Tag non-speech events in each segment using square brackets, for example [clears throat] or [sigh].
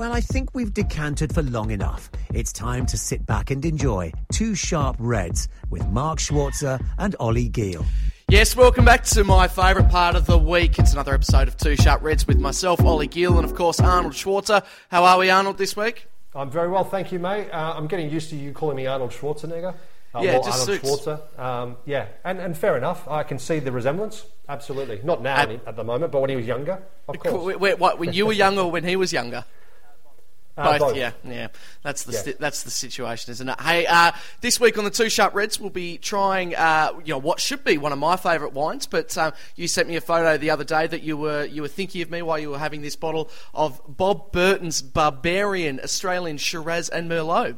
Well, I think we've decanted for long enough. It's time to sit back and enjoy Two Sharp Reds with Mark Schwarzer and Ollie Giel. Yes, welcome back to my favourite part of the week. It's another episode of Two Sharp Reds with myself, Ollie Giel, and of course Arnold Schwarzer. How are we, Arnold, this week? I'm very well, thank you, mate. Uh, I'm getting used to you calling me Arnold Schwarzenegger. Uh, Yeah, or just Arnold suits. Schwarzer. Um, yeah, and, and fair enough. I can see the resemblance. Absolutely. Not now Ab- at the moment, but when he was younger, of course. Wh- wh- when you were younger or when he was younger? Uh, both, both. yeah, yeah. That's the Yeah. sti- that's the situation, isn't it? Hey, uh, this week on the Two Sharp Reds, we'll be trying, uh, you know, what should be one of my favourite wines. But um, you sent me a photo the other day that you were you were thinking of me while you were having this bottle of Bob Burton's Barbarian Australian Shiraz and Merlot.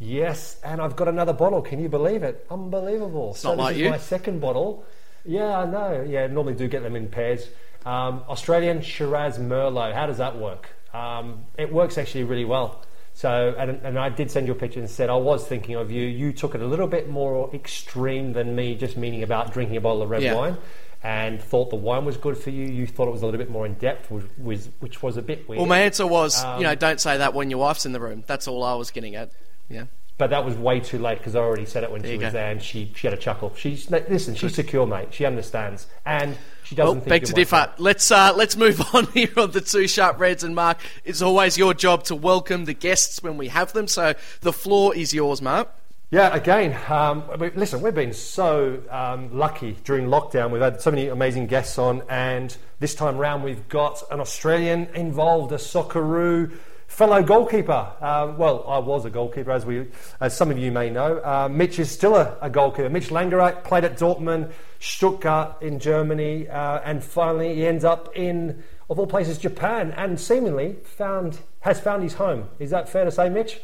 Yes, and I've got another bottle. Can you believe it? Unbelievable. so not this like is you. my second bottle. Yeah, I know. Yeah, normally do get them in pairs. Um, Australian Shiraz Merlot. How does that work? Um, it works actually really well. So, and, and I did send you a picture and said I was thinking of you. You took it a little bit more extreme than me, just meaning about drinking a bottle of red Yeah. wine, and thought the wine was good for you. You thought it was a little bit more in depth, which was, which was a bit weird. Well, my answer was, Um, you know, don't say that when your wife's in the room. That's all I was getting at. Yeah. But that was way too late because I already said it when There she was go. there, and she, she had a chuckle. She's listen, she's secure, mate. She understands, and she doesn't Well, think beg to differ. Let's uh, let's move [laughs] on here on the two sharp reds and Mark. It's always your job to welcome the guests when we have them. So the floor is yours, Mark. Yeah, again, um, listen, we've been so um, lucky during lockdown. We've had so many amazing guests on, and this time round we've got an Australian involved, a Socceroo fellow goalkeeper. Um, well, I was a goalkeeper, as we, as some of you may know. Uh, Mitch is still a, a goalkeeper. Mitch Langerak played at Dortmund, Stuttgart in Germany, uh, and finally he ends up in, of all places, Japan, and seemingly found has found his home. Is that fair to say, Mitch?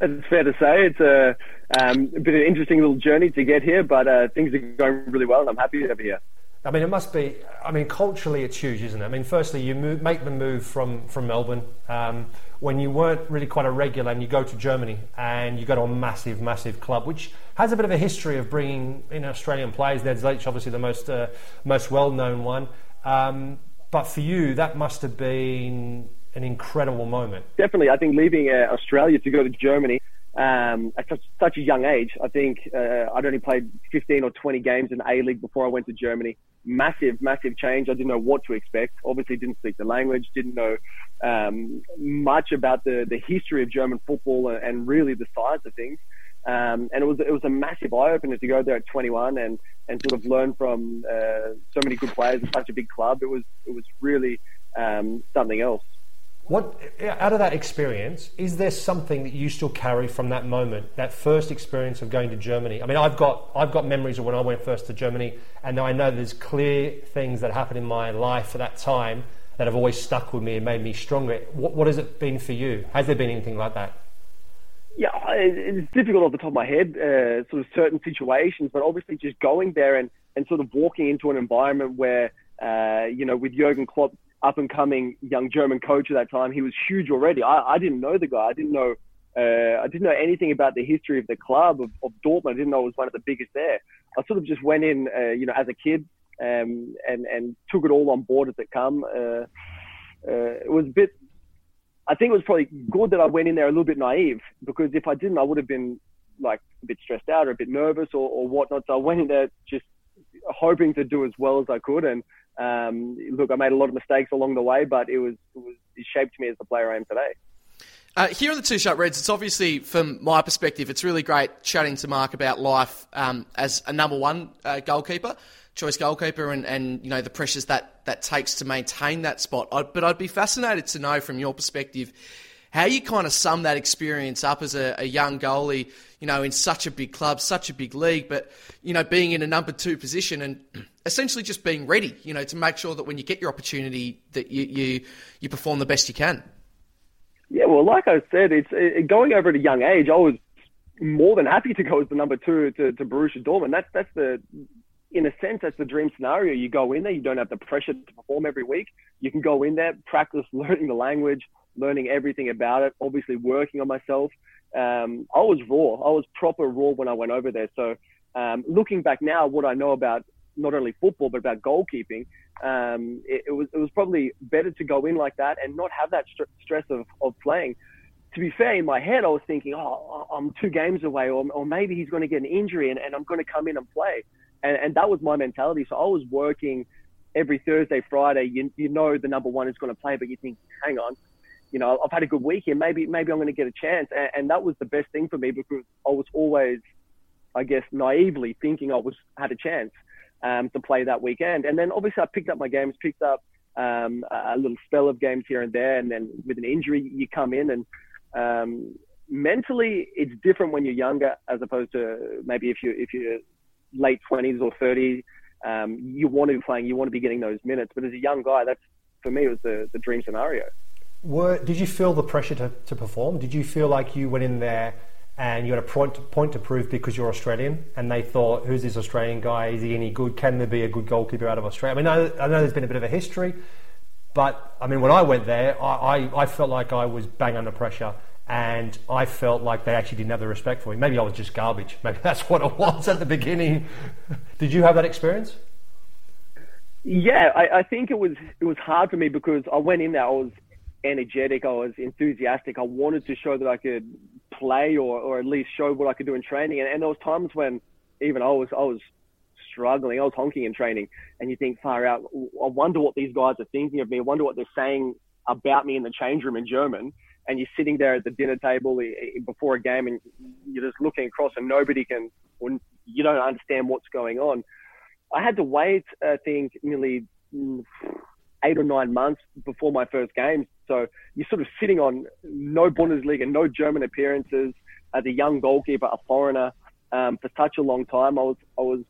It's fair to say it's a, um, a bit of an interesting little journey to get here, but uh, things are going really well, and I'm happy to be here. I mean, it must be. I mean, culturally, it's huge, isn't it? I mean, firstly, you move, make the move from from Melbourne um, when you weren't really quite a regular, and you go to Germany and you go to a massive, massive club, which has a bit of a history of bringing in Australian players. There's Zelic, obviously the most uh, most well known one, um, but for you, that must have been an incredible moment. Definitely, I think leaving uh, Australia to go to Germany um, at such, such a young age, I think uh, I'd only played 15 or 20 games in A League before I went to Germany. Massive, massive change. I didn't know what to expect. Obviously, didn't speak the language, didn't know um, much about the, the history of German football and, really the size of things. Um, and it was it was a massive eye opener to go there at 21 and, and sort of learn from uh, so many good players in such a big club. It was it was really um, something else. What out of that experience is there something that you still carry from that moment, that first experience of going to Germany? I mean, I've got I've got memories of when I went first to Germany, and I know there's clear things that happened in my life at that time that have always stuck with me and made me stronger. What, what has it been for you? Has there been anything like that? Yeah, it's difficult off the top of my head, uh, sort of certain situations, but obviously just going there and, and sort of walking into an environment where, uh, you know, with Jurgen Klopp, up and coming young German coach at that time, he was huge already. I, I didn't know the guy. I didn't know, uh, I didn't know anything about the history of the club of, of Dortmund. I didn't know it was one of the biggest there. I sort of just went in, uh, you know, as a kid, um, and, and took it all on board as it come. Uh, uh, it was a bit, I think it was probably good that I went in there a little bit naive because if I didn't, I would have been like a bit stressed out or a bit nervous or, or whatnot. So I went in there just hoping to do as well as I could. And um, look, I made a lot of mistakes along the way, but it was, it was it shaped me as the player I am today. Uh, here on the Two Sharp Reds, it's obviously, from my perspective, it's really great chatting to Mark about life um, as a number one uh, goalkeeper, choice goalkeeper, and, and you know the pressures that that takes to maintain that spot. i but I'd be fascinated to know from your perspective how you kind of sum that experience up as a, a, young goalie, you know, in such a big club, such a big league, but, you know, being in a number two position and [clears throat] essentially just being ready, you know, to make sure that when you get your opportunity that you, you, you perform the best you can. Yeah, well, like I said, it's it, going over at a young age. I was more than happy to go as the number two to, to Borussia Dortmund. That's that's the in a sense, that's the dream scenario. You go in there, you don't have the pressure to perform every week. You can go in there, practice [laughs] learning the language, learning everything about it, obviously working on myself. Um, I was raw. I was proper raw when I went over there. So um, looking back now, what I know about not only football but about goalkeeping, um, it, it, was it was probably better to go in like that and not have that st- stress of, of playing. To be fair, in my head, I was thinking, oh, I'm two games away, or, or maybe he's going to get an injury and, and I'm going to come in and play. And, and that was my mentality. So I was working every Thursday, Friday. You, you know the number one is going to play, but you think, hang on, you know, I've had a good week here. Maybe maybe I'm going to get a chance. And, and that was the best thing for me because I was always, I guess, naively thinking I was had a chance um, to play that weekend. And then obviously I picked up my games, picked up um, a little spell of games here and there. And then with an injury, you come in and um, mentally it's different when you're younger as opposed to maybe if you if you're late 20s or 30s, um, you want to be playing, you want to be getting those minutes. But as a young guy, that's for me was the, the dream scenario. Were, did you feel the pressure to, to perform? Did you feel like you went in there and you had a point to, point to prove because you're Australian and they thought, who's this Australian guy? Is he any good? Can there be a good goalkeeper out of Australia? I mean, I, I know there's been a bit of a history, but I mean, when I went there, I, I, I felt like I was bang under pressure and I felt like they actually didn't have the respect for me. Maybe I was just garbage. [laughs] Maybe that's what it was at the beginning. [laughs] Did you have that experience? Yeah, I, I, think it was it was hard for me because I went in there. I was energetic. I was enthusiastic. I wanted to show that I could play or, or at least show what I could do in training. And, and there was times when even I was I was struggling. I was honking in training, and you think far out. I wonder what these guys are thinking of me. I wonder what they're saying about me in the change room in German and you're sitting there at the dinner table eh, eh, before a game and you're just looking across and nobody can, you don't understand what's going on. I had to wait, uh, I think, nearly mm, eight or nine months before my first game. So you're sort of sitting on no Bundesliga, no German appearances as a young goalkeeper, a foreigner, um, for such a long time. I was, I was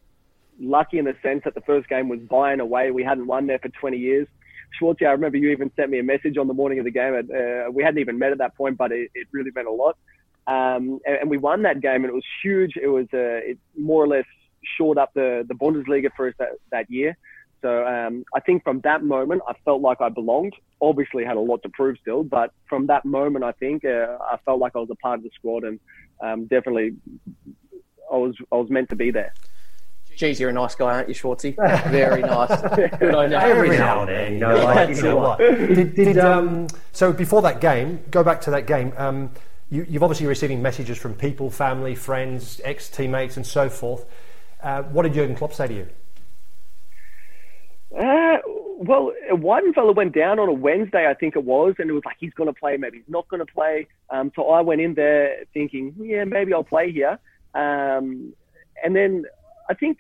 lucky in the sense that the first game was Bayern away. We hadn't won there for 20 years. Schwartzy, I remember you even sent me a message on the morning of the game. Uh, we hadn't even met at that point, but it, it really meant a lot. Um, and, and, we won that game, and it was huge. It was uh, it more or less shored up the, the Bundesliga for us that, that year. So um, I think from that moment, I felt like I belonged. Obviously, had a lot to prove still, but from that moment, I think uh, I felt like I was a part of the squad, and um, definitely I was I was meant to be there. Geez, you're a nice guy, aren't you, Schwartzy? [laughs] Very nice. Good on you. Every now and then, you know, like, you know what. Did, did, um, so before that game, go back to that game. Um, you, you've obviously receiving messages from people, family, friends, ex-teammates, and so forth. Uh, what did Jurgen Klopp say to you? Uh, well, Weidenfeller went down on a Wednesday, I think it was, and it was like he's going to play, maybe he's not going to play. Um, so I went in there thinking, yeah, maybe I'll play here. Um, and then I think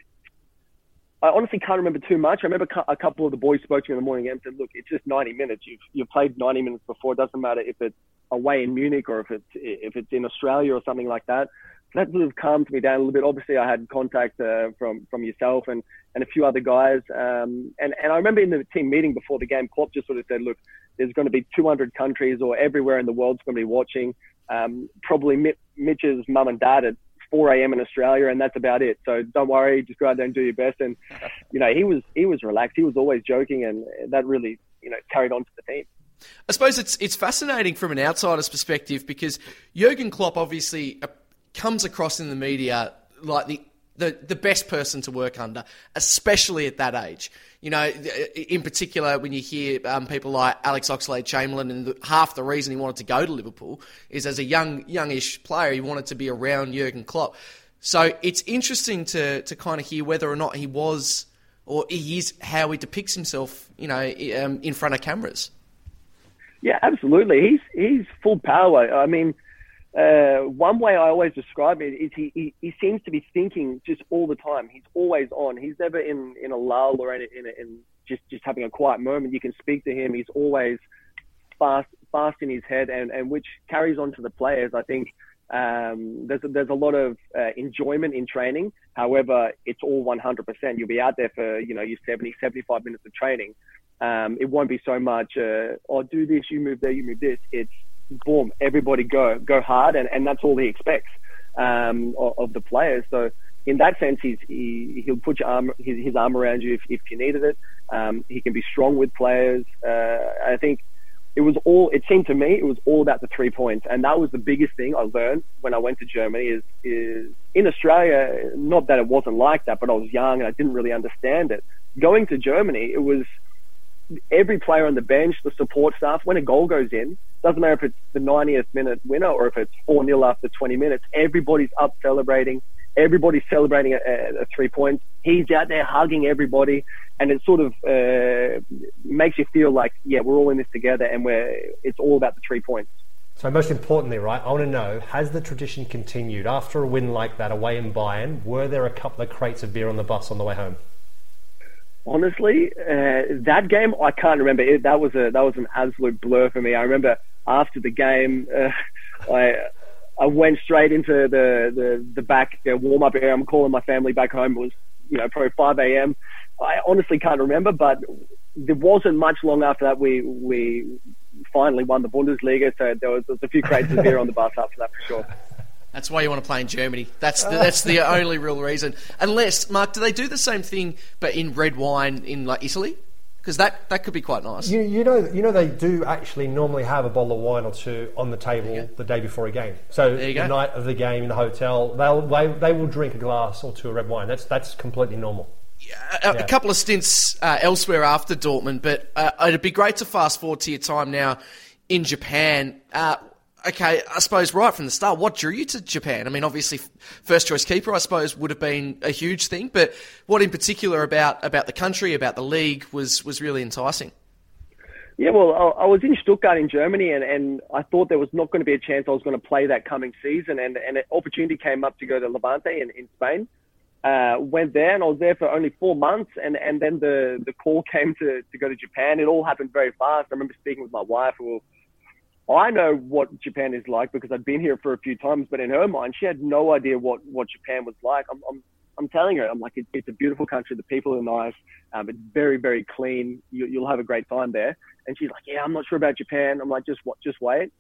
I honestly can't remember too much. I remember a couple of the boys spoke to me in the morning and said, "Look, it's just 90 minutes. You've you've played 90 minutes before. It doesn't matter if it's away in Munich or if it's if it's in Australia or something like that." That sort of calmed me down a little bit. Obviously, I had contact uh, from from yourself and and a few other guys. Um, and and I remember in the team meeting before the game, Klopp just sort of said, "Look, there's going to be 200 countries or everywhere in the world's going to be watching. Um, probably Mitch's mum and dad at 4 a.m. in Australia, and that's about it. So don't worry, just go out there and do your best. And [laughs] you know, he was he was relaxed. He was always joking, and that really you know carried on to the team. I suppose it's it's fascinating from an outsider's perspective because Jurgen Klopp obviously uh, comes across in the media like the the, the best person to work under, especially at that age. You know, in particular, when you hear um, people like Alex Oxlade Chamberlain, and the, half the reason he wanted to go to Liverpool is as a young, youngish player, he wanted to be around Jurgen Klopp. So it's interesting to, to kind of hear whether or not he was, or he is how he depicts himself, you know, um, in front of cameras. Yeah, absolutely. He's he's full power. I mean, uh, one way I always describe it is he, he, he, seems to be thinking just all the time. He's always on. He's never in, in a lull or in, in, in just, just having a quiet moment. You can speak to him. He's always fast fast in his head and, and which carries on to the players. I think um, there's a, there's a lot of uh, enjoyment in training. However, it's all 100%. You'll be out there for you know your 70 75 minutes of training. Um, it won't be so much. Uh, oh, do this, you move there, you move this. It's boom, everybody go go hard, and, and that's all he expects um, of, of the players. So in that sense, he's, he, he'll put arm, his, his arm around you if, if you needed it. Um, he can be strong with players. Uh, I think it was all, it seemed to me, it was all about the three points. And that was the biggest thing I learned when I went to Germany is, is in Australia, not that it wasn't like that, but I was young and I didn't really understand it. Going to Germany, it was every player on the bench, the support staff, when a goal goes in, doesn't matter if it's the 90th minute winner or if it's 4 0 after 20 minutes, everybody's up celebrating everybody's celebrating a, a, three points. He's out there hugging everybody, and it sort of uh, makes you feel like, yeah, we're all in this together, and we're it's all about the three points. So most importantly, right, I want to know: has the tradition continued after a win like that away in Bayern? Were there a couple of crates of beer on the bus on the way home? Honestly, uh, that game I can't remember. It, that was a that was an absolute blur for me. I remember after the game, uh, [laughs] I I went straight into the the, the back uh, warm up area. I'm calling my family back home. It was you know probably 5 a.m. I honestly can't remember, but there wasn't much long after that we we finally won the Bundesliga. So there was, there was a few crates of beer on the bus after that for sure. That's why you want to play in Germany. That's the, that's the [laughs] only real reason. Unless, Mark, do they do the same thing but in red wine in like Italy? because that, that could be quite nice. You, you know you know they do actually normally have a bottle of wine or two on the table the day before a game. So the go. night of the game in the hotel, they'll they, they will drink a glass or two of red wine. That's that's completely normal. Yeah, a, yeah. a, couple of stints uh, elsewhere after Dortmund, but uh, it'd be great to fast forward to your time now in Japan. Uh, okay, I suppose right from the start, what drew you to Japan? I mean, obviously, first choice keeper, I suppose, would have been a huge thing, but what in particular about, about the country, about the league, was, was really enticing? Yeah, well, I was in Stuttgart in Germany, and, and I thought there was not going to be a chance I was going to play that coming season, and, and an opportunity came up to go to Levante in, in Spain. Uh, went there, and I was there for only four months, and, and then the, the call [laughs] came to, to go to Japan. It all happened very fast. I remember speaking with my wife, who I know what Japan is like because I've been here for a few times, but in her mind, she had no idea what, what Japan was like. I'm, I'm, I'm telling her, I'm like, it, it's a beautiful country. The people are nice. Um, it's very, very clean. You, you'll have a great time there. And she's like, yeah, I'm not sure about Japan. I'm like, just what, just wait.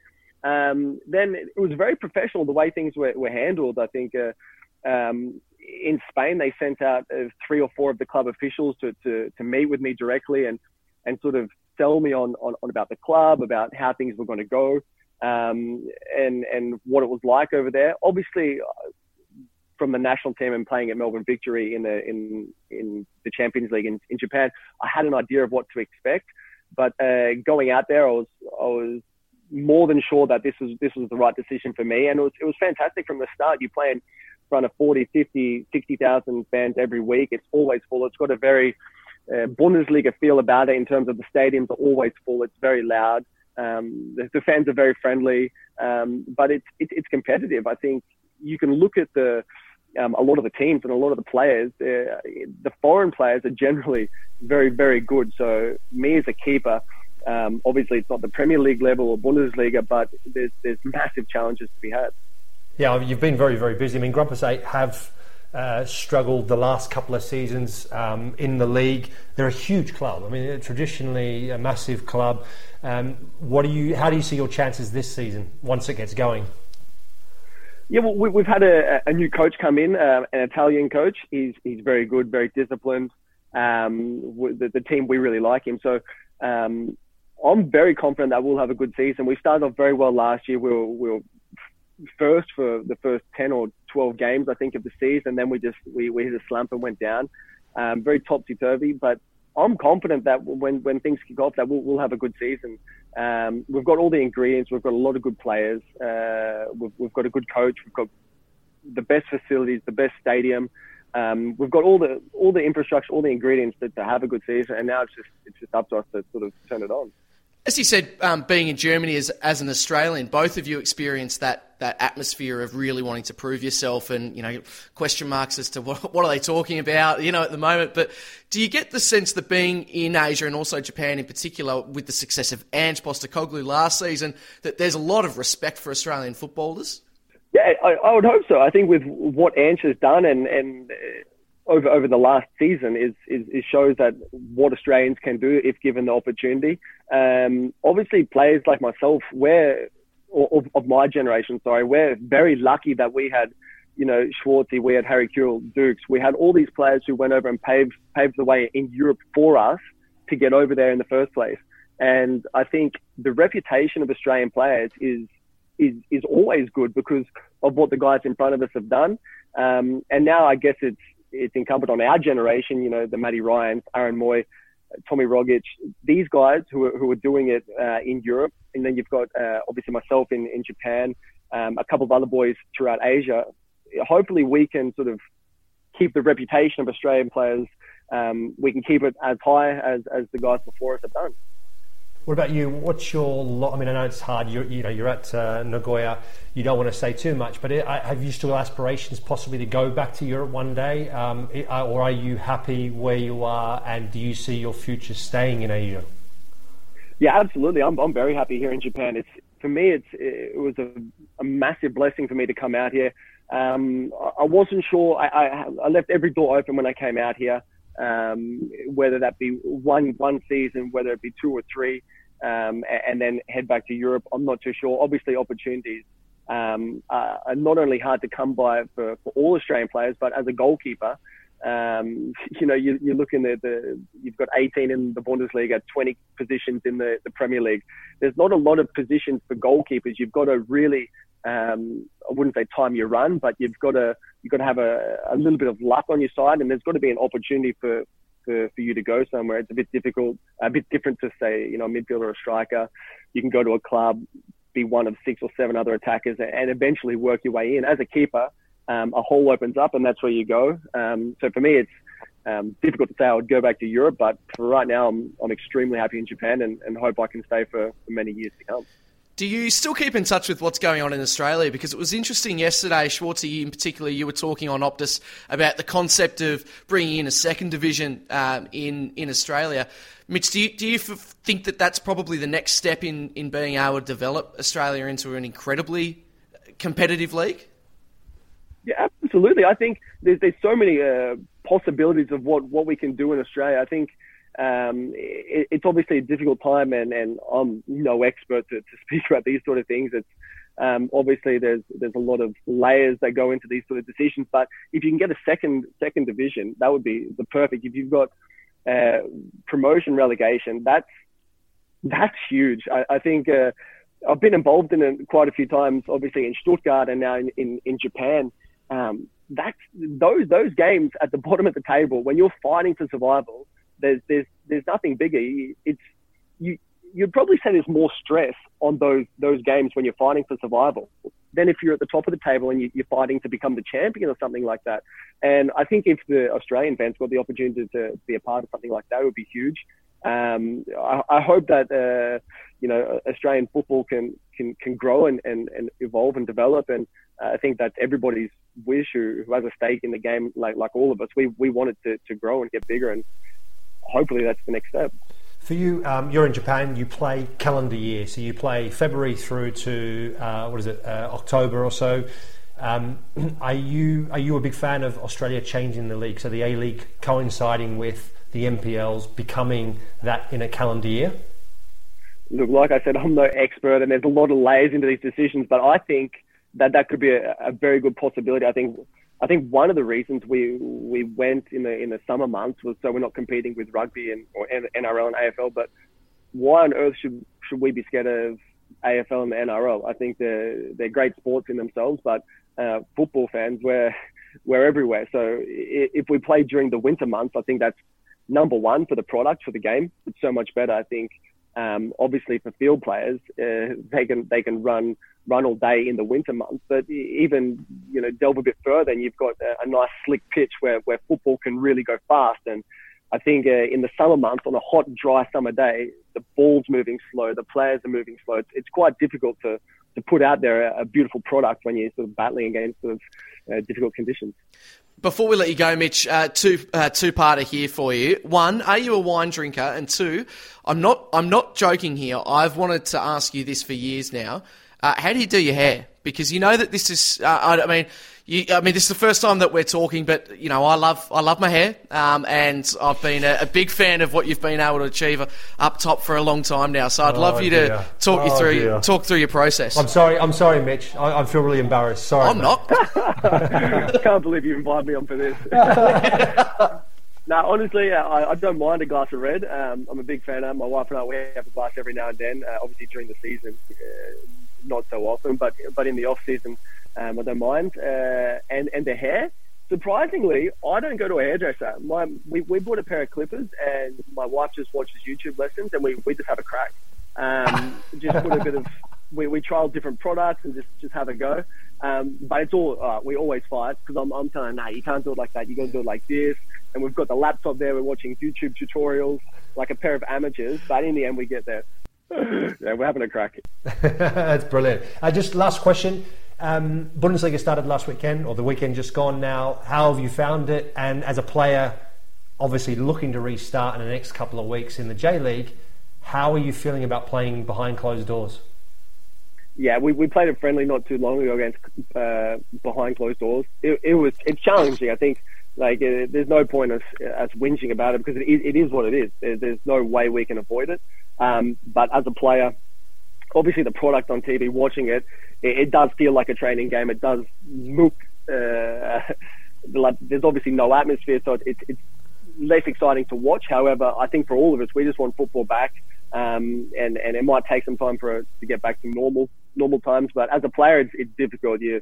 Um, then it was very professional the way things were, were handled. I think uh, um, in Spain they sent out uh, three or four of the club officials to, to, to meet with me directly and and sort of sell me on, on, on about the club, about how things were going to go, um, and and what it was like over there. Obviously, from the national team and playing at Melbourne Victory in the in in the Champions League in, in Japan, I had an idea of what to expect. But uh, going out there, I was I was more than sure that this was this was the right decision for me, and it was it was fantastic from the start. You play in front of 40, 50, 60,000 fans every week. It's always full. It's got a very uh, Bundesliga feel about it in terms of the stadiums are always full. It's very loud. Um, the, the, fans are very friendly, um, but it's it, it's competitive. I think you can look at the um, a lot of the teams and a lot of the players. Uh, the foreign players are generally very very good. So me as a keeper. Um, obviously, it's not the Premier League level or Bundesliga, but there's, there's massive challenges to be had. Yeah, you've been very, very busy. I mean, Grampus 8 have uh, struggled the last couple of seasons um, in the league. They're a huge club. I mean, traditionally a massive club. Um, what do you? How do you see your chances this season once it gets going? Yeah, well, we've had a, a new coach come in, uh, an Italian coach. He's he's very good, very disciplined. Um, the, the, team we really like him, so um, I'm very confident that we'll have a good season. We started off very well last year. We were, we were first for the first 10 or 12 games, I think, of the season. And then we just, we, we hit a slump and went down. Um, very topsy-turvy, but I'm confident that when, when things kick off, that we'll, we'll have a good season. Um, we've got all the ingredients. We've got a lot of good players. Uh, we've, we've got a good coach. We've got the best facilities, the best stadium. Um, we've got all the all the infrastructure, all the ingredients to, to have a good season, and now it's just it's just up to us to sort of turn it on. As you said, um, being in Germany as, as an Australian, both of you experienced that that atmosphere of really wanting to prove yourself and you know question marks as to what, what are they talking about you know at the moment. But do you get the sense that being in Asia and also Japan in particular with the success of Ange Postecoglou last season that there's a lot of respect for Australian footballers? Yeah I, I would hope so. I think with what Ange has done and and over over the last season is, is, is shows that what Australians can do if given the opportunity. Um, obviously, players like myself, we're of, of my generation, sorry, we're very lucky that we had, you know, Schwartzy, we had Harry Kewell, Dukes, we had all these players who went over and paved paved the way in Europe for us to get over there in the first place. And I think the reputation of Australian players is is is always good because of what the guys in front of us have done. Um, and now I guess it's it's incumbent on our generation, you know, the Matty Ryans, Aaron Mooy, Tommy Rogic, these guys who are, who are doing it uh, in Europe, and then you've got uh, obviously myself in, in Japan, um, a couple of other boys throughout Asia. Hopefully, we can sort of keep the reputation of Australian players. Um, we can keep it as high as, as the guys before us have done. What about you? What's your? lot? I mean, I know it's hard. You're, you know, you're at uh, Nagoya. You don't want to say too much, but it, have you still aspirations possibly to go back to Europe one day, um, it, uh, or are you happy where you are? And do you see your future staying in Asia? Yeah, absolutely. I'm I'm very happy here in Japan. It's for me, it's it was a, a massive blessing for me to come out here. Um, I wasn't sure. I, I, I left every door open when I came out here. Um, whether that be one one season, whether it be two or three um, and then head back to Europe. I'm not too sure. Obviously, opportunities um, are not only hard to come by for, for all Australian players, but as a goalkeeper, um, [laughs] you know, you, you're looking at the, you've got 18 in the Bundesliga, 20 positions in the, the Premier League. There's not a lot of positions for goalkeepers. You've got to really, um, I wouldn't say time your run, but you've got to, you've got to have a, a little bit of luck on your side, and there's got to be an opportunity for, for, for you to go somewhere. It's a bit difficult, a bit different to say, you know, a midfielder or a striker. You can go to a club, be one of six or seven other attackers, and eventually work your way in. As a keeper, um, a hole opens up, and that's where you go. Um, so for me, it's um, difficult to say I would go back to Europe, but for right now, I'm, I'm extremely happy in Japan and, and hope I can stay for, for many years to come. Do you still keep in touch with what's going on in Australia? Because it was interesting yesterday, Schwartzy in particular, you were talking on Optus about the concept of bringing in a second division um, in in Australia. Mitch, do you, do you think that that's probably the next step in, in being able to develop Australia into an incredibly competitive league? Yeah, absolutely. I think there's, there's so many uh, possibilities of what, what we can do in Australia. I think um, it, it's obviously a difficult time, and, and I'm no expert to, to [laughs] speak about these sort of things. It's um, obviously there's there's a lot of layers that go into these sort of decisions. But if you can get a second second division, that would be the perfect. If you've got uh, promotion relegation, that's that's huge. I, I think uh, I've been involved in it quite a few times, obviously in Stuttgart and now in, in, in Japan. Um, that's those those games at the bottom of the table when you're fighting for survival there's there's there's nothing bigger. It's you you'd probably say there's more stress on those those games when you're fighting for survival than if you're at the top of the table and you, are fighting to become the champion or something like that. And I think if the Australian fans got the opportunity to be a part of something like that, it would be huge. Um, I, I, hope that uh, you know Australian football can can can grow and, and, and evolve and develop. And uh, I think that's everybody's wish who, who has a stake in the game, like like all of us. We we want it to, to grow and get bigger and hopefully that's the next step. For you, um, you're in Japan. You play calendar year, so you play February through to uh, what is it, uh, October or so. Um, [clears throat] are you are you a big fan of Australia changing the league, so the A League coinciding with the NPLs becoming that in a calendar year? Look, like I said, I'm no expert, and there's a lot of layers into these decisions, but I think that that could be a, a very good possibility. I think I think one of the reasons we we went in the in the summer months was so we're not competing with rugby and or NRL and AFL. But why on earth should should we be scared of AFL and the NRL? I think they're they're great sports in themselves, but uh, football fans we're we're everywhere. So if we play during the winter months, I think that's number one for the product for the game. It's so much better. I think um, obviously, for field players, uh, they can they can run run all day in the winter months. But even you know delve a bit further, and you've got a, a nice slick pitch where, where football can really go fast. And I think uh, in the summer months, on a hot, dry summer day, the ball's moving slow, the players are moving slow. It's, it's quite difficult to, to put out there a, beautiful product when you're sort of battling against sort of uh, difficult conditions. Before we let you go, Mitch, uh, two uh, two parter here for you. One, are you a wine drinker? And two, I'm not I'm not joking here. I've wanted to ask you this for years now. Uh, how do you do your hair? Because you know that this is. Uh, I mean, you, I mean, this is the first time that we're talking, but you know, I love I love my hair, um, and I've been a, a, big fan of what you've been able to achieve up top for a long time now. So I'd oh, love you dear. to talk oh, you through dear. talk through your process. I'm sorry, I'm sorry, Mitch. I, I feel really embarrassed. Sorry, I'm mate. not. [laughs] Can't believe you invited me on for this. [laughs] no, honestly, uh, I, I, don't mind a glass of red. Um, I'm a big fan of. My wife and I we have a glass every now and then. Uh, obviously during the season, uh, not so often, but but in the off season um, I don't mind. Uh, and and the hair, surprisingly, I don't go to a hairdresser. My we, we bought a pair of clippers, and my wife just watches YouTube lessons, and we, we just have a crack. Um, [laughs] just put a bit of we, we trial different products and just just have a go. Um, but it's all uh, we always fight because I'm I'm telling, nah, you can't do it like that. You got to do it like this. And we've got the laptop there. We're watching YouTube tutorials like a pair of amateurs. But in the end, we get there. [laughs] yeah, we're having a crack. [laughs] That's brilliant. Uh, just last question. Um, Bundesliga started last weekend, or the weekend just gone now. How have you found it? And as a player, obviously looking to restart in the next couple of weeks in the J League, how are you feeling about playing behind closed doors? Yeah, we, we played a friendly not too long ago against uh, behind closed doors. It, it, was it's challenging. I think like uh, there's no point us us whinging about it because it is, it is what it is. There, there's no way we can avoid it. Um, but as a player, obviously the product on TV, watching it, it, it does feel like a training game. It does look. Uh, [laughs] there's obviously no atmosphere, so it's it's less exciting to watch. However, I think for all of us, we just want football back, um, and and it might take some time for it to get back to normal normal times. But as a player, it's, it's difficult. You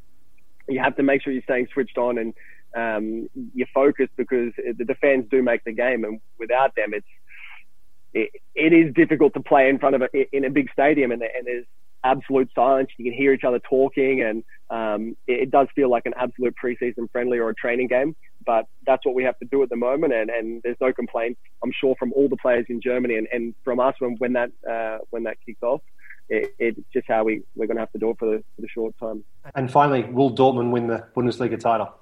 you have to make sure you're staying switched on and um, you're focused because the fans do make the game, and without them, it's it, it is difficult to play in front of a, in a big stadium, and, and there's absolute silence. You can hear each other talking, and um, it, it, does feel like an absolute preseason friendly or a training game. But that's what we have to do at the moment, and, and there's no complaint. I'm sure from all the players in Germany and, and from us when, when that uh, when that kicks off. It, it's just how we, we're going to have to do it for the, for the short time. And finally, will Dortmund win the Bundesliga title?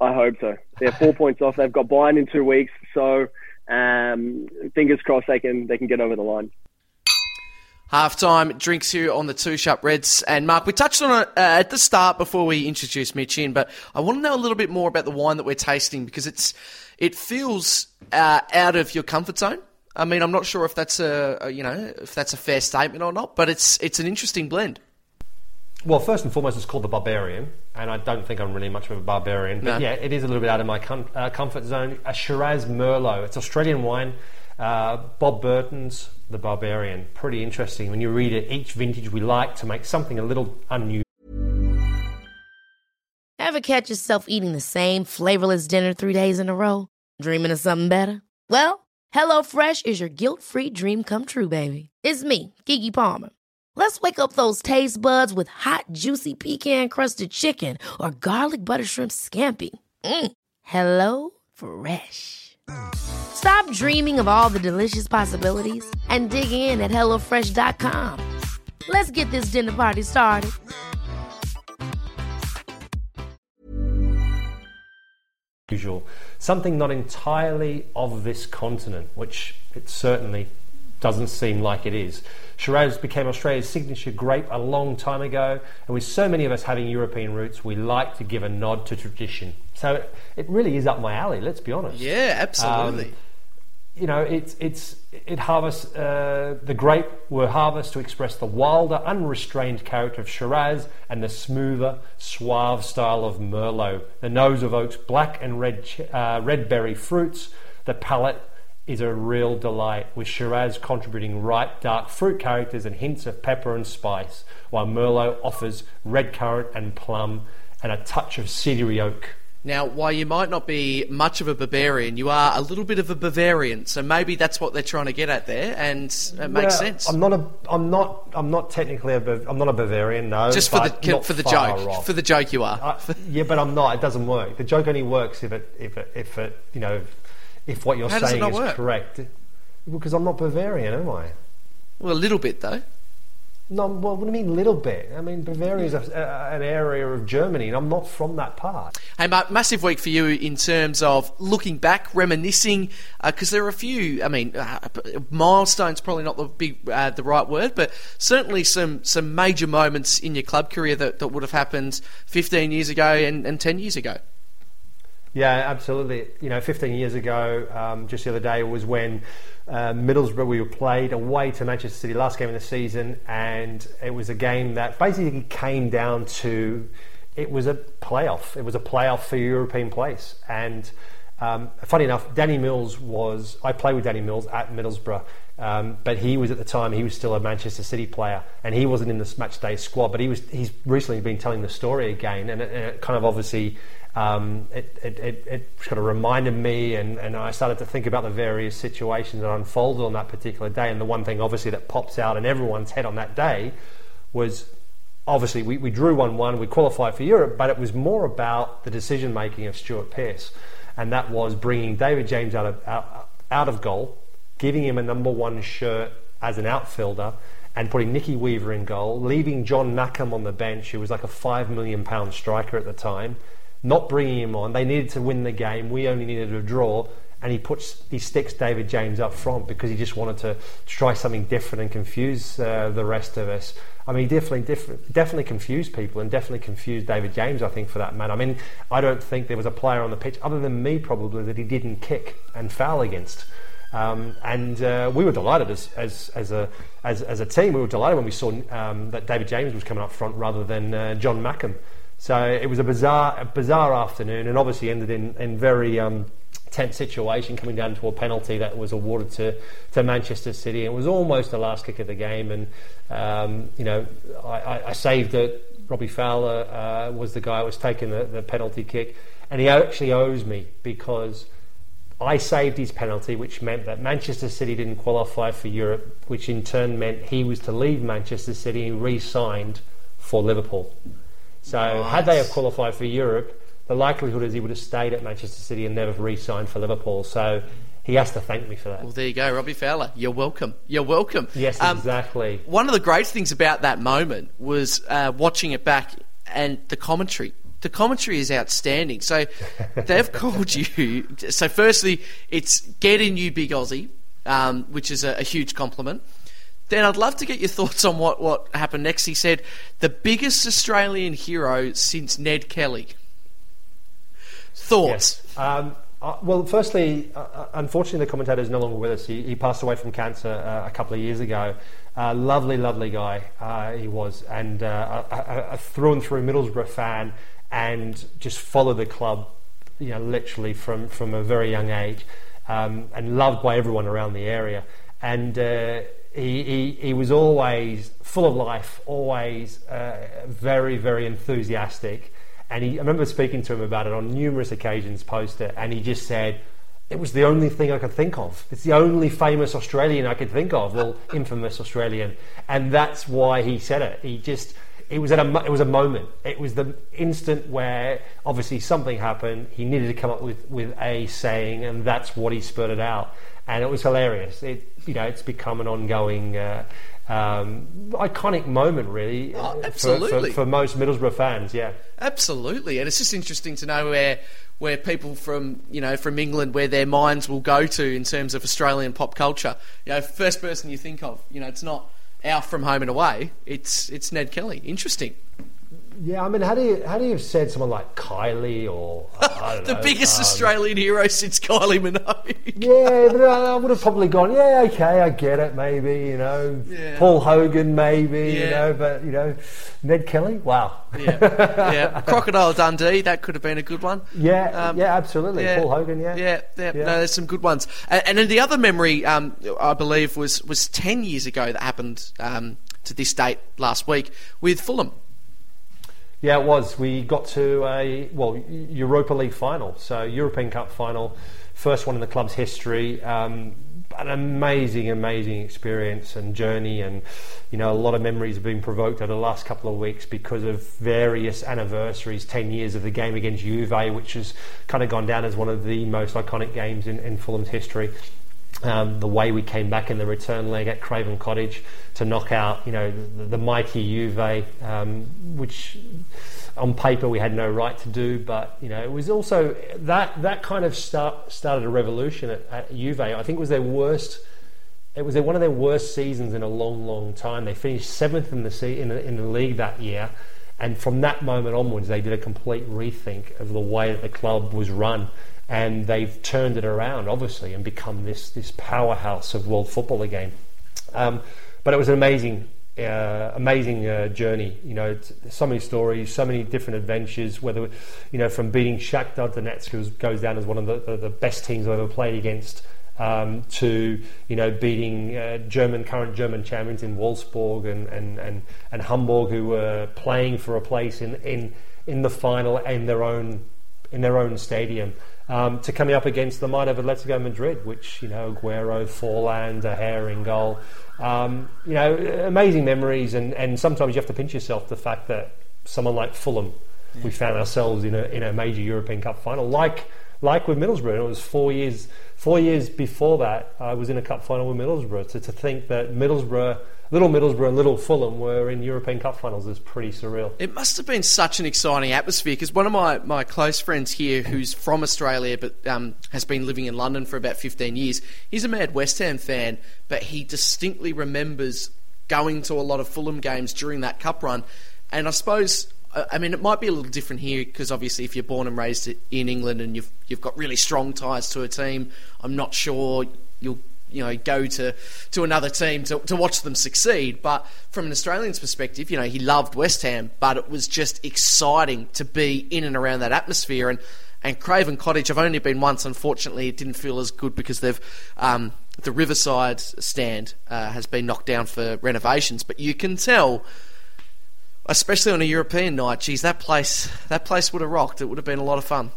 I hope so. They're four [laughs] points off. They've got Bayern in two weeks, so um, fingers crossed they can they can get over the line. Halftime drinks here on the Two Sharp Reds. And Mark, we touched on it uh, at the start before we introduced Mitch in, but I want to know a little bit more about the wine that we're tasting because it's it feels uh, out of your comfort zone. I mean, I'm not sure if that's a, a, you know if that's a fair statement or not, but it's it's an interesting blend. Well, first and foremost, it's called the Barbarian, and I don't think I'm really much of a barbarian, but no. yeah, it is a little bit out of my com- uh, comfort zone. A Shiraz Merlot. It's Australian wine. Uh, Bob Burton's The Barbarian. Pretty interesting. When you read it, each vintage we like to make something a little unusual. Ever catch yourself eating the same flavorless dinner three days in a row? Dreaming of something better? Well, HelloFresh is your guilt free dream come true, baby. It's me, Keke Palmer. Let's wake up those taste buds with hot, juicy pecan crusted chicken or garlic butter shrimp scampi. Mm. Hello Fresh. Stop dreaming of all the delicious possibilities and dig in at HelloFresh.com. Let's get this dinner party started. Usual. Something not entirely of this continent, which it certainly doesn't seem like it is. Shiraz became Australia's signature grape a long time ago, and with so many of us having European roots, we like to give a nod to tradition. So it really is up my alley. Let's be honest. Yeah, absolutely. Um, you know, it's it's it harvests uh, the grape were harvested to express the wilder, unrestrained character of Shiraz and the smoother, suave style of Merlot. The nose evokes black and red uh, red berry fruits. The palate is a real delight, with Shiraz contributing ripe, dark fruit characters and hints of pepper and spice, while Merlot offers red currant and plum and a touch of cedary oak. Now, while you might not be much of a Bavarian, you are a little bit of a Bavarian, so maybe that's what they're trying to get at there, and it makes sense. I'm not a, I'm not, I'm not technically a, I'm not a Bavarian, no. Just for the for the joke, off. for the joke, you are. I, yeah, but I'm not. It doesn't work. The joke only works if it, if it, if it, you know, if what you're How saying is work? correct. Because I'm not Bavarian, am I? Well, a little bit though. No, well, what do you mean little bit? I mean, Bavaria is a, a, an area of Germany, and I'm not from that part. Hey, Mark, massive week for you in terms of looking back, reminiscing, because there are a few. I mean, uh, milestones probably not the big, uh, the right word, but certainly some some major moments in your club career that, that would have happened 15 years ago and, and 10 years ago. Yeah, absolutely. You know, 15 years ago, um, just the other day, was when uh, Middlesbrough we were played away to Manchester City, last game of the season, and it was a game that basically came down to it was a playoff. It was a playoff for European place, and um, funny enough, Danny Mills was. I played with Danny Mills at Middlesbrough, um, but he was at the time he was still a Manchester City player, and he wasn't in the match day squad. But he was. He's recently been telling the story again, and it, and it kind of obviously. Um, it, it, it, it kind of reminded me, and, and I started to think about the various situations that unfolded on that particular day. And the one thing, obviously, that pops out in everyone's head on that day was obviously we, we drew 1 1, we qualified for Europe, but it was more about the decision making of Stuart Pearce. And that was bringing David James out of, out, out of goal, giving him a number one shirt as an outfielder, and putting Nicky Weaver in goal, leaving John Macken on the bench, who was like a £5 million striker at the time, not bringing him on. They needed to win the game. We only needed a draw. And he puts he sticks David James up front because he just wanted to try something different and confuse uh, the rest of us. I mean, definitely, definitely confused people and definitely confused David James. I think for that man. I mean, I don't think there was a player on the pitch other than me probably that he didn't kick and foul against. Um, and uh, we were delighted as, as, as, a, as, as a team. We were delighted when we saw um, that David James was coming up front rather than uh, John Macken. So it was a bizarre, a bizarre afternoon, and obviously ended in in very um, tense situation, coming down to a penalty that was awarded to, to Manchester City. It was almost the last kick of the game, and um, you know I, I, I saved it. Robbie Fowler uh, was the guy who was taking the, the penalty kick, and he actually owes me because. I saved his penalty, which meant that Manchester City didn't qualify for Europe, which in turn meant he was to leave Manchester City and re signed for Liverpool. So, Nice. had they have qualified for Europe, the likelihood is he would have stayed at Manchester City and never re signed for Liverpool. So, he has to thank me for that. Well, there you go, Robbie Fowler. You're welcome. You're welcome. Yes, Um, exactly. One of the great things about that moment was uh, watching it back and the commentary. The commentary is outstanding. So [laughs] they've called you. So firstly, it's get in you, big Aussie, um, which is a, a huge compliment. Then I'd love to get your thoughts on what, what happened next. He said, the biggest Australian hero since Ned Kelly. Thoughts? Yes. Um, uh, well, firstly, uh, uh, unfortunately, the commentator is no longer with us. He, he passed away from cancer uh, a couple of years ago. Uh, lovely, lovely guy uh, he was, and a, a, through and through Middlesbrough fan, and just followed the club, you know, literally from from a very young age, um, and loved by everyone around the area. And he, he he was always full of life, always uh, very, very enthusiastic. And he, I remember speaking to him about it on numerous occasions post it, and he just said, it was the only thing I could think of. It's the only famous Australian I could think of, well, infamous Australian. And that's why he said it. He just, it was, at a, it was a moment. It was the instant where obviously something happened. He needed to come up with, with a saying, and that's what he spurted out. And it was hilarious. It, you know, it's become an ongoing, uh, um, iconic moment, really, Oh, uh, for- For, for most Middlesbrough fans, yeah. Absolutely, and it's just interesting to know where where people from you know from England where their minds will go to in terms of Australian pop culture. You know, first person you think of, you know, it's not our from home and away. It's it's Ned Kelly. Interesting. Yeah, I mean, how do you how do you have said someone like Kylie or [laughs] don't the know, biggest um, Australian hero since Kylie Minogue. Yeah, but I I would have probably gone. Yeah, okay, I get it. Maybe you know, Yeah. Paul Hogan, maybe you know, but you know, Ned Kelly. Wow. yeah, yeah. [laughs] Crocodile Dundee. That could have been a good one. Yeah, Um, yeah, absolutely. Paul Hogan. Yeah, yeah, yeah. Yeah. No, there's some good ones. And, and then the other memory, um, I believe, was was ten years ago that happened um, to this date last week with Fulham. Yeah, it was. We got to a well Europa League final, so European Cup final, first one in the club's history. Um, an amazing, amazing experience and journey, and you know a lot of memories have been provoked over the last couple of weeks because of various anniversaries. Ten years of the game against Juve, which has kind of gone down as one of the most iconic games in, in Fulham's history. Um, the way we came back in the return leg at Craven Cottage to knock out, you know, the, the mighty Juve, um, which on paper we had no right to do, but you know it was also that that kind of start, started a revolution at, at Juve. I think it was their worst. It was one of their worst seasons in a long, long time. They finished seventh in the in the, in the league that year, and from that moment onwards, they did a complete rethink of the way that the club was run, and they've turned it around, obviously, and become this this powerhouse of world football again. Um, but it was an amazing uh, amazing uh, journey. You know, so many stories, so many different adventures. Whether you know, from beating Shakhtar Donetsk, who goes down as one of the, the, the best teams I've ever played against, um, to you know beating uh, German current German champions in Wolfsburg and, and, and, and Hamburg, who were playing for a place in, in in the final in their own in their own stadium. Um, to coming up against the might of Atletico Madrid, which you know Aguero, Forlan, De Gea in goal. Um, you know, amazing memories, and, and sometimes you have to pinch yourself the fact that someone like Fulham, yeah. we found ourselves in a in a major European Cup final, like like with Middlesbrough. It was four years four years before that I was in a cup final with Middlesbrough. So to think that Middlesbrough little Middlesbrough and little Fulham were in European Cup finals is pretty surreal. It must have been such an exciting atmosphere because one of my, my close friends here, who's from Australia but um, has been living in London for about 15 years, he's a mad West Ham fan, but he distinctly remembers going to a lot of Fulham games during that cup run. And I suppose I mean, it might be a little different here because obviously, if you're born and raised in England and you've you've got really strong ties to a team, I'm not sure you'll you know go to to another team to, to watch them succeed. But from an Australian's perspective, you know he loved West Ham, but it was just exciting to be in and around that atmosphere. And and Craven Cottage, I've only been once. Unfortunately, it didn't feel as good because they've um, the Riverside stand uh, has been knocked down for renovations. But you can tell. Especially on a European night, geez, that place that place would have rocked. It would have been a lot of fun.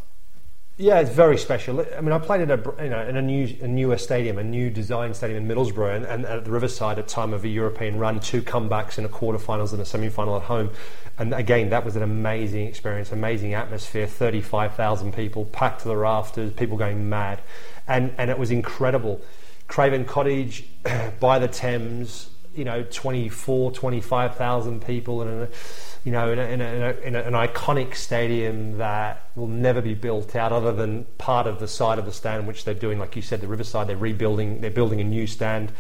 Yeah, it's very special. I mean, I played at a you know in a new a newer stadium, a new design stadium in Middlesbrough, and, and at the Riverside at time of a European run, two comebacks in a quarterfinals and a semi-final at home, and again that was an amazing experience, amazing atmosphere, thirty-five thousand people packed to the rafters, people going mad, and and it was incredible. Craven Cottage [clears throat] by the Thames, you know, 24, 25,000 people, and you know, in, a, in, a, in, a, an iconic stadium that will never be built out, other than part of the side of the stand, which they're doing, like you said, the Riverside. They're rebuilding. They're building a new stand.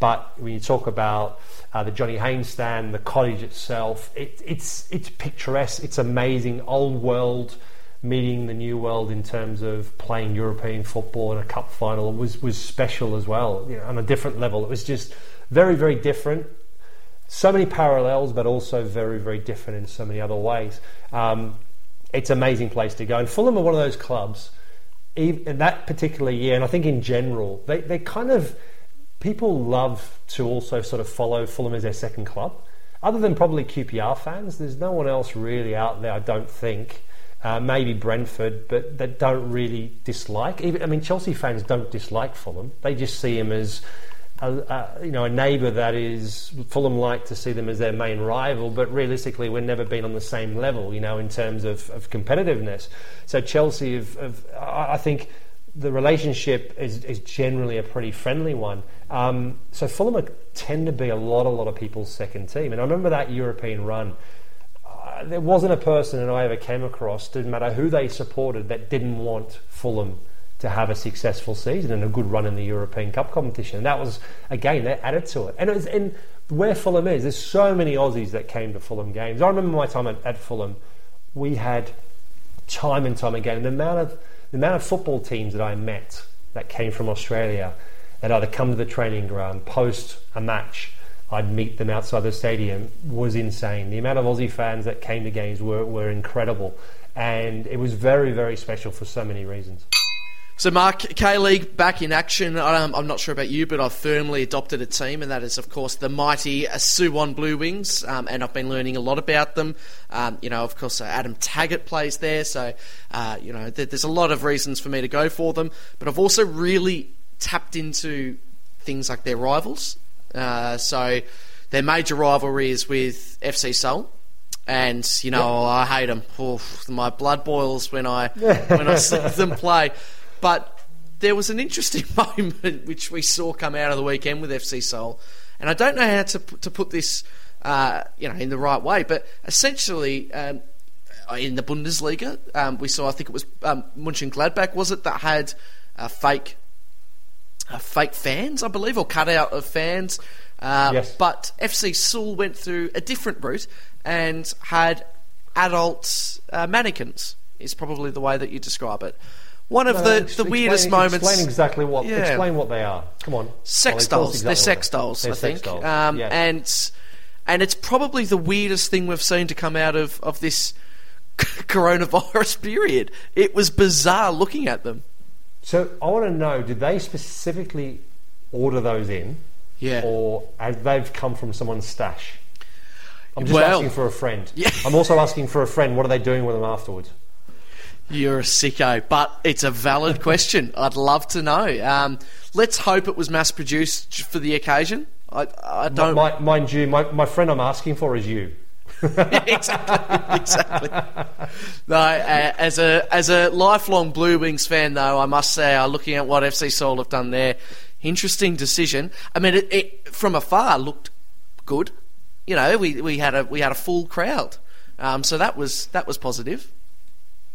But when you talk about uh, the Johnny Haynes stand, the cottage itself, it, it's it's picturesque. It's amazing, old world meeting the new world in terms of playing European football in a cup final was was special as well you know, on a different level. It was just very very different so many parallels, but also very, very different in so many other ways. Um, it's an amazing place to go. And Fulham are one of those clubs, in that particular year, and I think in general, they, they kind of, people love to also sort of follow Fulham as their second club. Other than probably QPR fans, there's no one else really out there, I don't think. Uh, maybe Brentford, but that don't really dislike. Even I mean, Chelsea fans don't dislike Fulham. They just see him as a, a, you know a neighbour that is Fulham like to see them as their main rival, but realistically we've never been on the same level, you know, in terms of, of competitiveness. So Chelsea, have, have, I think the relationship is, is generally a pretty friendly one. Um, so Fulham tend to be a lot, a lot of people's second team, and I remember that European run. Uh, there wasn't a person that I ever came across, didn't matter who they supported, that didn't want Fulham to have a successful season and a good run in the European Cup competition. And that was, again, they added to it. And, it was, and where Fulham is, there's so many Aussies that came to Fulham games. I remember my time at, at Fulham, we had time and time again, the amount of the amount of football teams that I met that came from Australia that either come to the training ground post a match, I'd meet them outside the stadium was insane. The amount of Aussie fans that came to games were, were incredible, and it was very very special for so many reasons. So, Mark, K League back in action. Um, I'm not sure about you, but I've firmly adopted a team, and that is, of course, the mighty Suwon Blue Wings. Um, and I've been learning a lot about them. Um, you know, of course, uh, Adam Taggart plays there, so, uh, you know, th- there's a lot of reasons for me to go for them. But I've also really tapped into things like their rivals. Uh, so their major rivalry is with FC Seoul. And you know I hate them. Oof, my blood boils when I [laughs] when I see them play. But there was an interesting [laughs] moment which we saw come out of the weekend with FC Seoul, and I don't know how to to put this, uh, you know, in the right way. But essentially, um, in the Bundesliga, um, we saw I think it was um, Mönchengladbach was it that had uh, fake uh, fake fans, I believe, or cutout of fans. Uh, Yes. But FC Seoul went through a different route and had adult uh, mannequins. Is probably the way that you describe it. One of No, the, ex- the weirdest explain, moments. Explain exactly what. Yeah. Explain what they are. Come on. sex Ollie, tell us dolls. They're sex dolls, they- I think. dolls. Um, yeah. And and it's probably the weirdest thing we've seen to come out of, of this [laughs] coronavirus period. It was bizarre looking at them. So I want to know: Did they specifically order those in, Yeah. or have they've come from someone's stash? I'm just Well- asking for a friend. Yeah. I'm also asking for a friend. What are they doing with them afterwards? You're a sicko, but it's a valid [laughs] question. I'd love to know. Um, let's hope it was mass produced for the occasion. I, I don't. Mi- mind you, my, my friend I'm asking for is you. [laughs] exactly, exactly. No, uh, as a as a lifelong Blue Wings fan, though, I must say, uh, looking at what FC Seoul have done there, interesting decision. I mean, it, it from afar looked good. You know, we, we had a we had a full crowd, um, so that was that was positive.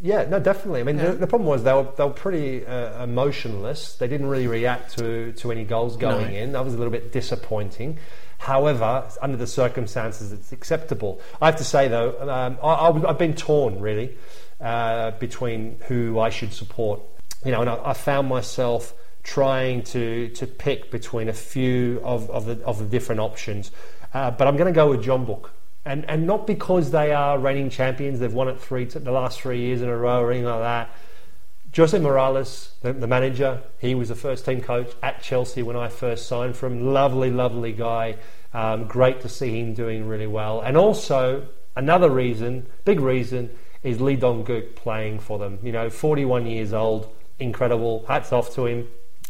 Yeah, no, definitely. I mean, Yeah. the, the problem was they were, they were pretty uh, emotionless. They didn't really react to, to any goals going No. in. That was a little bit disappointing. However, under the circumstances, it's acceptable. I have to say, though, um, I, I've been torn really uh, between who I should support. You know, and I, I found myself trying to, to pick between a few of, of, the, of the different options. Uh, but I'm going to go with Jeonbuk. And, and not because they are reigning champions, they've won it three the last three years in a row or anything like that. Jose Morais, the, the manager, he was the first team coach at Chelsea when I first signed for him. Lovely, lovely guy. Um, great to see him doing really well. And also, another reason, big reason, is Lee Dong-gook playing for them. You know, 41 years old, incredible. Hats off to him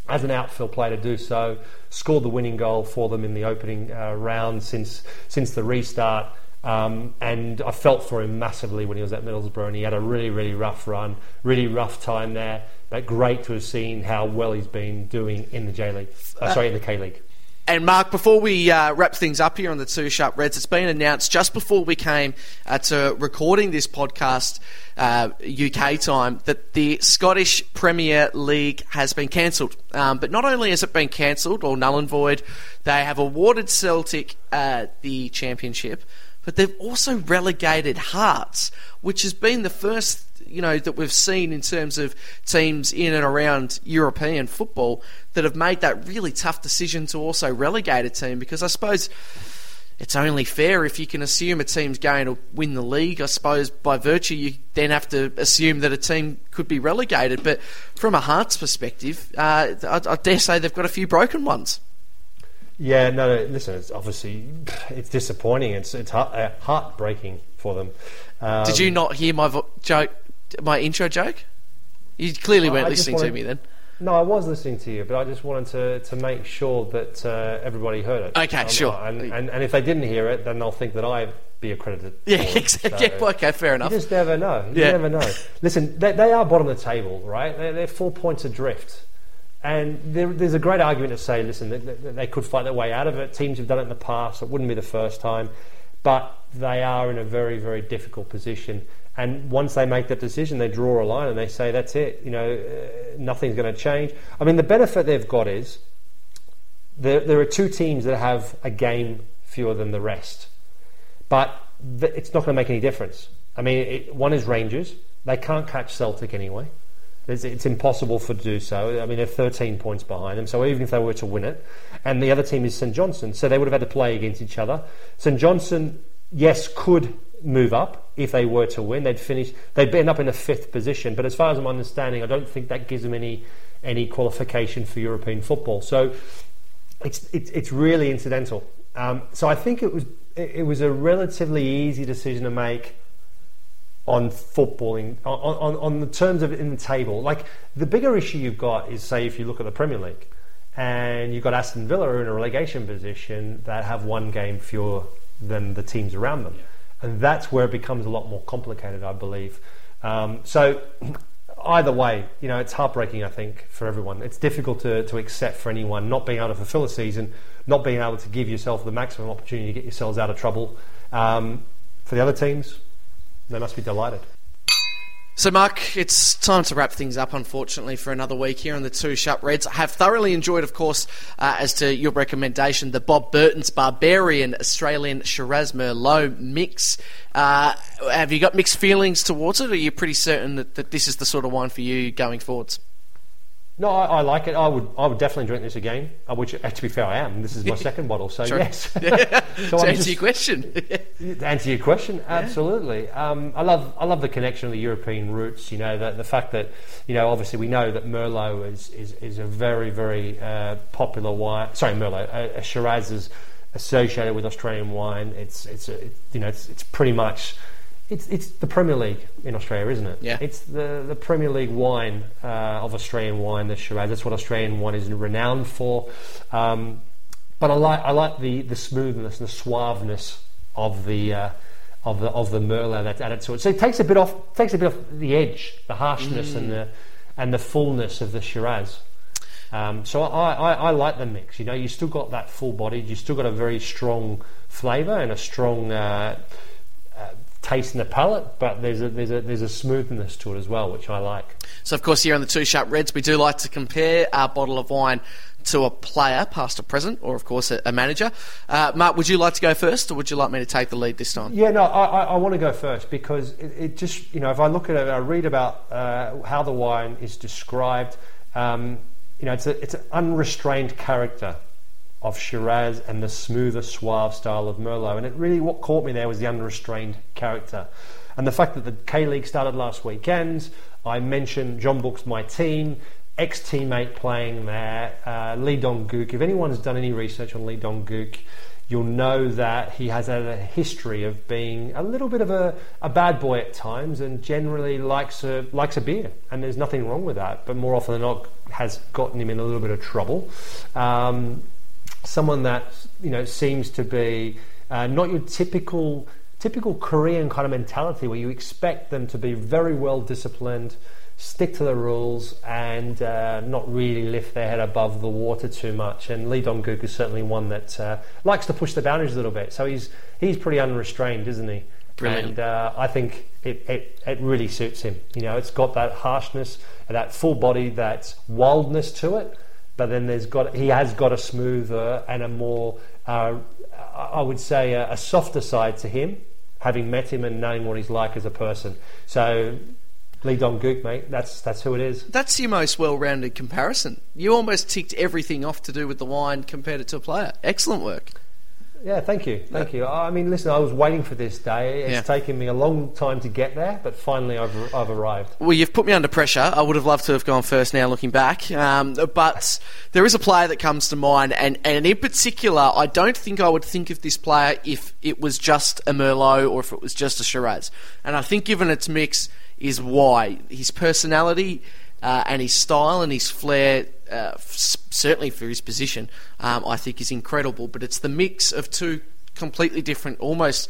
as an outfield player to do so. Scored the winning goal for them in the opening uh, round since since the restart. Um, and I felt for him massively when he was at Middlesbrough, and he had a really, really rough run, really rough time there. But great to have seen how well he's been doing in the J League. Uh, sorry, in the K League. And Mark, before we uh, wrap things up here on the Two Sharp Reds, it's been announced just before we came uh, to recording this podcast, uh, UK time, that the Scottish Premier League has been cancelled. Um, but not only has it been cancelled or null and void, they have awarded Celtic uh, the championship, but they've also relegated Hearts, which has been the first you know that we've seen in terms of teams in and around European football that have made that really tough decision to also relegate a team because I suppose it's only fair if you can assume a team's going to win the league. I suppose by virtue you then have to assume that a team could be relegated. But from a Hearts perspective, uh, I, I dare say they've got a few broken ones. Yeah, no, no, listen, it's obviously it's disappointing. It's it's heart, uh, heartbreaking for them. Um, Did you not hear my vo- joke, my intro joke? You clearly weren't I listening to me then. No, I was listening to you, but I just wanted to, to make sure that uh, everybody heard it. Okay, sure. And, and, and if they didn't hear it, then they'll think that I'd be accredited. [laughs] Yeah, exactly. So- Yeah, okay, fair enough. You just never know. You Yeah. never know. Listen, they, they are bottom of the table, right? They're, they're four points adrift. And there, there's a great argument to say, listen, they, they, could fight their way out of it. Teams have done it in the past. It wouldn't be the first time. But they are in a very, very difficult position. And once they make that decision, they draw a line and they say, that's it. You know, uh, nothing's going to change. I mean, the benefit they've got is there, there are two teams that have a game fewer than the rest but th- it's not going to make any difference. I mean, it, one is Rangers. They can't catch Celtic anyway. It's, it's impossible for to do so. I mean, they're 13 points behind them. So even if they were to win it, and the other team is St Johnstone, so they would have had to play against each other. St Johnstone, yes, could move up if they were to win. They'd finish. They'd end up in a fifth position. But as far as I'm understanding, I don't think that gives them any any qualification for European football. So it's it's, it's really incidental. Um, so I think it was it, it was a relatively easy decision to make on footballing on, on, on the terms of it in the table. Like the bigger issue you've got is say if you look at the Premier League, and you've got Aston Villa in a relegation position that have one game fewer than the teams around them, and that's where it becomes a lot more complicated, I believe. Um, so. [clears throat] Either way, you know, it's heartbreaking, I think, for everyone. It's difficult to, to accept for anyone not being able to fulfill a season, not being able to give yourself the maximum opportunity to get yourselves out of trouble. Um, for the other teams, they must be delighted. So, Mark, it's time to wrap things up, unfortunately, for another week here on the Two Sharp Reds. I have thoroughly enjoyed, of course, uh, as to your recommendation, the Bob Burton's Barbarian Australian Shiraz Merlot mix. Uh, have you got mixed feelings towards it, or are you pretty certain that, that this is the sort of wine for you going forwards? No, I, I, like it. I would, I would definitely drink this again. Uh, which, uh, to be fair, I am. This is my [laughs] second bottle, so yes. [laughs] to [laughs] so I'm answer just- your question. To answer your question, absolutely. Um, I love, I love the connection of the European roots. You know, the, the fact that, you know, obviously we know that Merlot is is, is a very, very uh, popular wine. Sorry, Merlot, uh, Shiraz is associated with Australian wine. It's, it's, a, it, you know, it's, it's pretty much. It's, it's the Premier League in Australia, isn't it? Yeah. It's the, the Premier League wine uh, of Australian wine, the Shiraz. That's what Australian wine is renowned for. Um, but I like I like the, the smoothness and the suaveness of the uh, of the of the Merlot that's added to it. So it takes a bit off takes a bit off the edge, the harshness and the and the fullness of the Shiraz. Um, so I, I, I like the mix. You know, you still got that full bodied, you still got a very strong flavour and a strong uh, taste in the palate, but there's a there's a there's a smoothness to it as well, which I like. So, of course, here on the Two Sharp Reds, we do like to compare our bottle of wine to a player, past or present, or, of course, a, a manager. Uh, Mark, would you like to go first, or would you like me to take the lead this time? Yeah, no, I, I, I want to go first because it, it just, you know, if I look at it, I read about uh, how the wine is described. Um, you know, it's a, it's an unrestrained character of Shiraz and the smoother, suave style of Merlot. And it really, what caught me there was the unrestrained character. And the fact that the K League started last weekend. I mentioned Jeonbuk's my team, ex teammate playing there, uh, Lee Dong Gook. If anyone's done any research on Lee Dong Gook, you'll know that he has had a history of being a little bit of a, a bad boy at times and generally likes a, likes a beer. And there's nothing wrong with that, but more often than not has gotten him in a little bit of trouble. Um, someone that you know seems to be uh, not your typical typical Korean kind of mentality where you expect them to be very well disciplined, stick to the rules, and uh, not really lift their head above the water too much. And Lee Dong Gook is certainly one that uh, likes to push the boundaries a little bit. So he's he's pretty unrestrained, isn't he? Brilliant. And uh, I think it, it, it really suits him. You know, it's got that harshness, that full body, that wildness to it. But then there's got he has got a smoother and a more, uh, I would say, a, a softer side to him, having met him and knowing what he's like as a person. So, Lee Dong Gook, mate, that's that's who it is. That's your most well rounded comparison. You almost ticked everything off to do with the wine compared it to a player. Excellent work. Yeah, thank you, thank you. I mean, listen, I was waiting for this day. It's Yeah. taken me a long time to get there, but finally I've I've arrived. Well, you've put me under pressure. I would have loved to have gone first now looking back. Um, but there is a player that comes to mind, and, and in particular, I don't think I would think of this player if it was just a Merlot or if it was just a Shiraz. And I think given its mix is why. His personality uh, and his style and his flair, uh, certainly for his position, um, I think is incredible. But it's the mix of two completely different, almost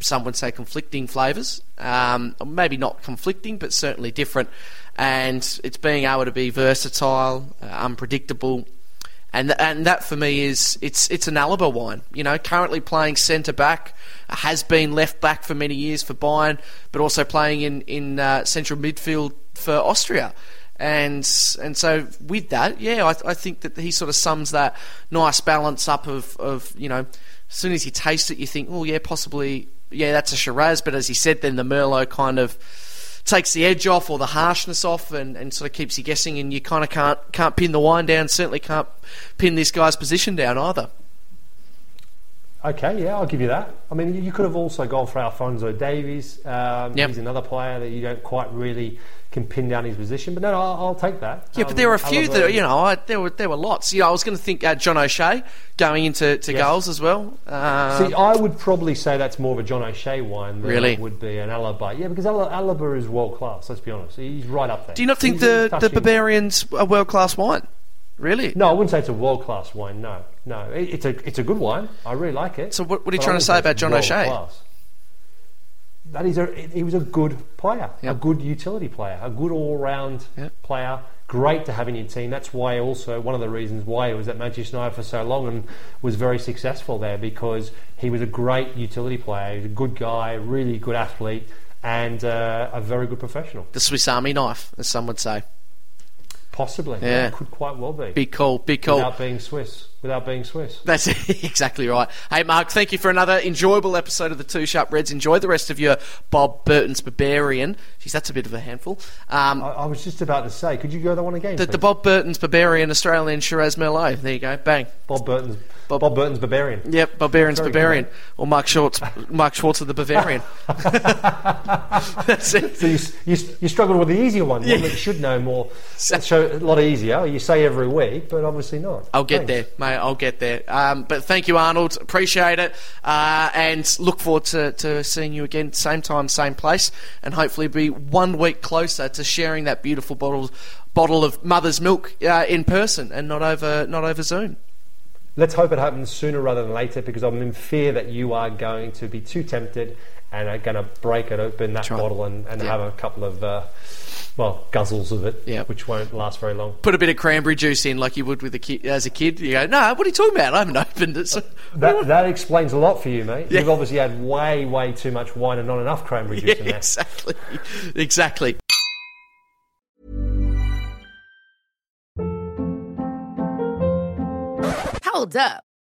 some would say conflicting flavours. Um, maybe not conflicting, but certainly different. And it's being able to be versatile, uh, unpredictable, and and that for me is it's it's an Alaba wine. You know, currently playing centre back, has been left back for many years for Bayern, but also playing in in uh, central midfield for Austria. And and so with that, yeah, I, I think that he sort of sums that nice balance up of, of you know, as soon as you taste it, you think, oh yeah, possibly yeah, that's a Shiraz. But as he said, then the Merlot kind of takes the edge off or the harshness off and, and sort of keeps you guessing and you kind of can't can't pin the wine down certainly can't pin this guy's position down either Okay, yeah, I'll give you that. I mean, you- could have also gone for Alphonso Davies. Um, Yep. He's another player that you don't quite really can pin down his position, but no, I'll, I'll take that. yeah Um, but there were a few that you know I, there were there were lots you know I was going to think uh, John O'Shea going into to Yes. goals as well uh, See, I would probably say that's more of a John O'Shea wine than Really? it would be an Alaba. Yeah, because Al- Alaba is world class. Let's be honest, he's right up there. do you not think He's the, the Barbarians a world class wine Really? No, I wouldn't say it's a world class wine. No, no, it, it's a it's a good wine. I really like it. So what- what are you trying to say about John O'Shea? world-class. That he's a he was a good player, a good utility player, a good all round Yep. player. Great to have in your team. That's why also one of the reasons why he was at Manchester United for so long and was very successful there because he was a great utility player. He was a good guy, really good athlete, and uh, a very good professional. The Swiss Army knife, as some would say. Possibly, Yeah. could quite well be. Big call, big call. Without being Swiss, without being Swiss. That's [laughs] exactly right. Hey, Mark, thank you for another enjoyable episode of the Two Sharp Reds. Enjoy the rest of your Bob Burton's Barbarian. Jeez, that's a bit of a handful. Um, I, I was just about to say, could you go that one again? the, the? Bob Burton's Barbarian Australian Shiraz Merlot. There you go. Bang. Bob Burton's Bob- Bob, Burton's Barbarian. Yep, Barbarian's Very Barbarian. good, Or Mark Schwartz, Mark Schwartz of the Bavarian. [laughs] That's it. So you, you, you struggled with the easier one, one that you should know more. So a lot easier. You say every week, but obviously not. I'll get Thanks. there, mate. I'll get there. Um, but thank you, Arnold. Appreciate it. Uh, and look forward to, to seeing you again, same time, same place. And hopefully be one week closer to sharing that beautiful bottle, bottle of mother's milk uh, in person and not over, not over Zoom. Let's hope it happens sooner rather than later because I'm in fear that you are going to be too tempted and are going to break it open, that right. bottle, and, and Yeah. have a couple of, uh, well, guzzles of it, Yeah. which won't last very long. Put a bit of cranberry juice in like you would with a kid, as a kid. You go, no, what are you talking about? I haven't opened it. So, [laughs] That, that explains a lot for you, mate. Yeah. You've obviously had way, way too much wine and not enough cranberry juice yeah, in there. exactly. [laughs] Exactly. Hold up.